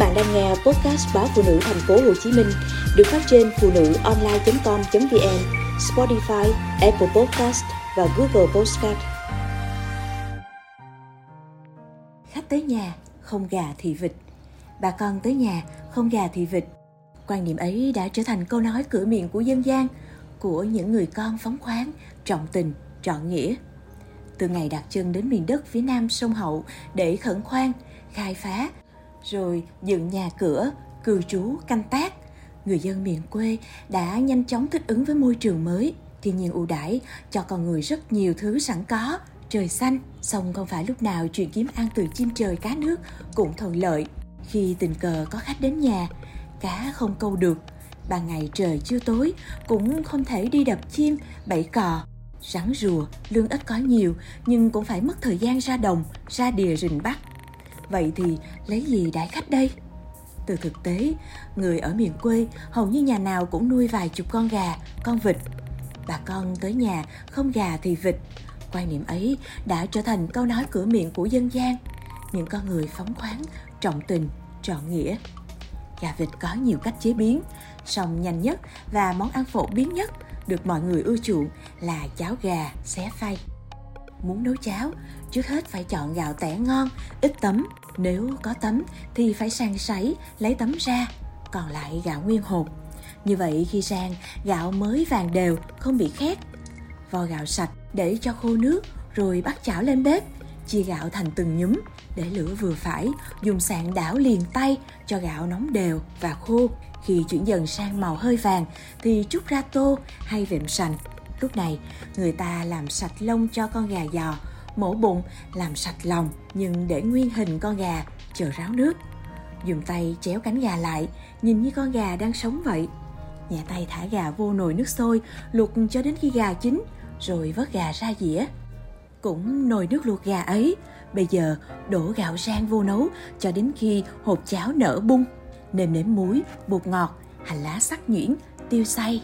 bạn đang nghe podcast báo phụ nữ thành phố Hồ Chí Minh được phát trên phụ nữ online.com.vn, Spotify, Apple Podcast và Google Podcast. Khách tới nhà, không gà thì vịt. Bà con tới nhà, không gà thì vịt. Quan niệm ấy đã trở thành câu nói cửa miệng của dân gian, của những người con phóng khoáng, trọng tình, trọn nghĩa. Từ ngày đặt chân đến miền đất phía nam sông Hậu để khẩn khoan, khai phá, rồi dựng nhà cửa, cư trú, canh tác, người dân miền quê đã nhanh chóng thích ứng với môi trường mới, thiên nhiên ưu đãi cho con người rất nhiều thứ sẵn có, trời xanh, song không phải lúc nào chuyện kiếm ăn từ chim trời cá nước cũng thuận lợi. Khi tình cờ có khách đến nhà, cá không câu được, ban ngày trời chưa tối cũng không thể đi đập chim, bẫy cò. Rắn rùa, lương ít có nhiều nhưng cũng phải mất thời gian ra đồng, ra đìa rình bắt. Vậy thì lấy gì đãi khách đây? Từ thực tế, người ở miền quê hầu như nhà nào cũng nuôi vài chục con gà, con vịt. Bà con tới nhà không gà thì vịt. Quan niệm ấy đã trở thành câu nói cửa miệng của dân gian. Những con người phóng khoáng, trọng tình, trọn nghĩa. Gà vịt có nhiều cách chế biến, song nhanh nhất và món ăn phổ biến nhất được mọi người ưa chuộng là cháo gà xé phay. Muốn nấu cháo, trước hết phải chọn gạo tẻ ngon, ít tấm. Nếu có tấm thì phải sàng sấy, lấy tấm ra, còn lại gạo nguyên hột. Như vậy khi rang, gạo mới vàng đều, không bị khét. Vo gạo sạch để cho khô nước, rồi bắt chảo lên bếp, chia gạo thành từng nhúm, để lửa vừa phải, dùng sạn đảo liền tay cho gạo nóng đều và khô. Khi chuyển dần sang màu hơi vàng thì trút ra tô hay vệm sành. Lúc này, người ta làm sạch lông cho con gà giò, mổ bụng, làm sạch lòng nhưng để nguyên hình con gà, chờ ráo nước. Dùng tay chéo cánh gà lại, nhìn như con gà đang sống vậy. Nhẹ tay thả gà vô nồi nước sôi, luộc cho đến khi gà chín, rồi vớt gà ra dĩa. Cũng nồi nước luộc gà ấy, bây giờ đổ gạo rang vô nấu cho đến khi hột cháo nở bung. Nêm nếm muối, bột ngọt, hành lá sắc nhuyễn, tiêu xay.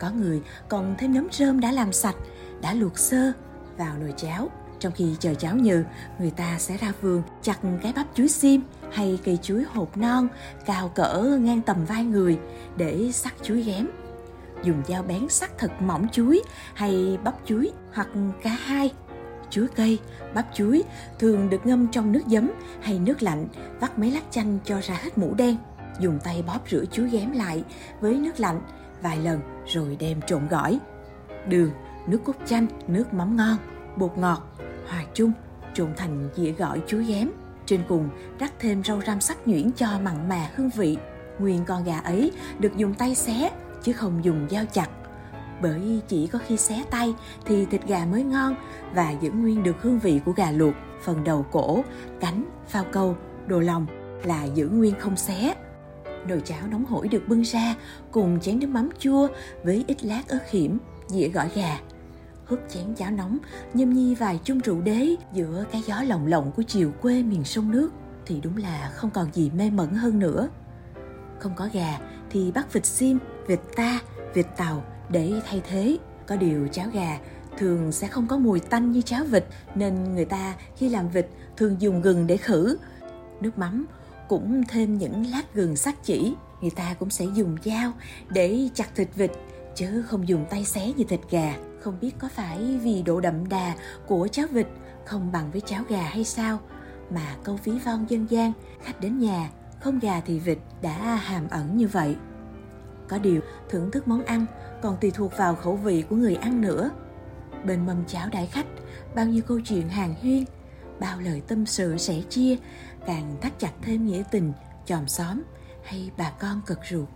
Có người còn thêm nấm rơm đã làm sạch, đã luộc sơ vào nồi cháo. Trong khi chờ cháo nhừ, người ta sẽ ra vườn chặt cái bắp chuối xiêm hay cây chuối hột non cao cỡ ngang tầm vai người để sắc chuối ghém. Dùng dao bén sắc thật mỏng chuối hay bắp chuối hoặc cả hai. Chuối cây, bắp chuối thường được ngâm trong nước giấm hay nước lạnh, vắt mấy lát chanh cho ra hết mũ đen. Dùng tay bóp rửa chuối ghém lại với nước lạnh vài lần rồi đem trộn gỏi. Đường, nước cốt chanh, nước mắm ngon, bột ngọt, hòa chung, trộn thành dĩa gỏi chuối ghém. Trên cùng rắc thêm rau răm sắc nhuyễn cho mặn mà hương vị. Nguyên con gà ấy được dùng tay xé chứ không dùng dao chặt. Bởi chỉ có khi xé tay thì thịt gà mới ngon và giữ nguyên được hương vị của gà luộc. Phần đầu cổ, cánh, phao câu, đồ lòng là giữ nguyên không xé. Nồi cháo nóng hổi được bưng ra cùng chén nước mắm chua với ít lát ớt hiểm, dĩa gỏi gà. Húp chén cháo nóng, nhâm nhi vài chung rượu đế giữa cái gió lồng lộng của chiều quê miền sông nước thì đúng là không còn gì mê mẩn hơn nữa. Không có gà thì bắt vịt sim, vịt ta, vịt tàu để thay thế. Có điều cháo gà thường sẽ không có mùi tanh như cháo vịt nên người ta khi làm vịt thường dùng gừng để khử. Nước mắm cũng thêm những lát gừng sắc chỉ. Người ta cũng sẽ dùng dao để chặt thịt vịt chứ không dùng tay xé như thịt gà. Không biết có phải vì độ đậm đà của cháo vịt không bằng với cháo gà hay sao mà câu ví von dân gian khách đến nhà không gà thì vịt đã hàm ẩn như vậy. Có điều thưởng thức món ăn còn tùy thuộc vào khẩu vị của người ăn nữa. Bên mâm cháo đại khách, bao nhiêu câu chuyện hàng huyên, bao lời tâm sự sẻ chia, càng thắt chặt thêm nghĩa tình, chòm xóm hay bà con cực ruột.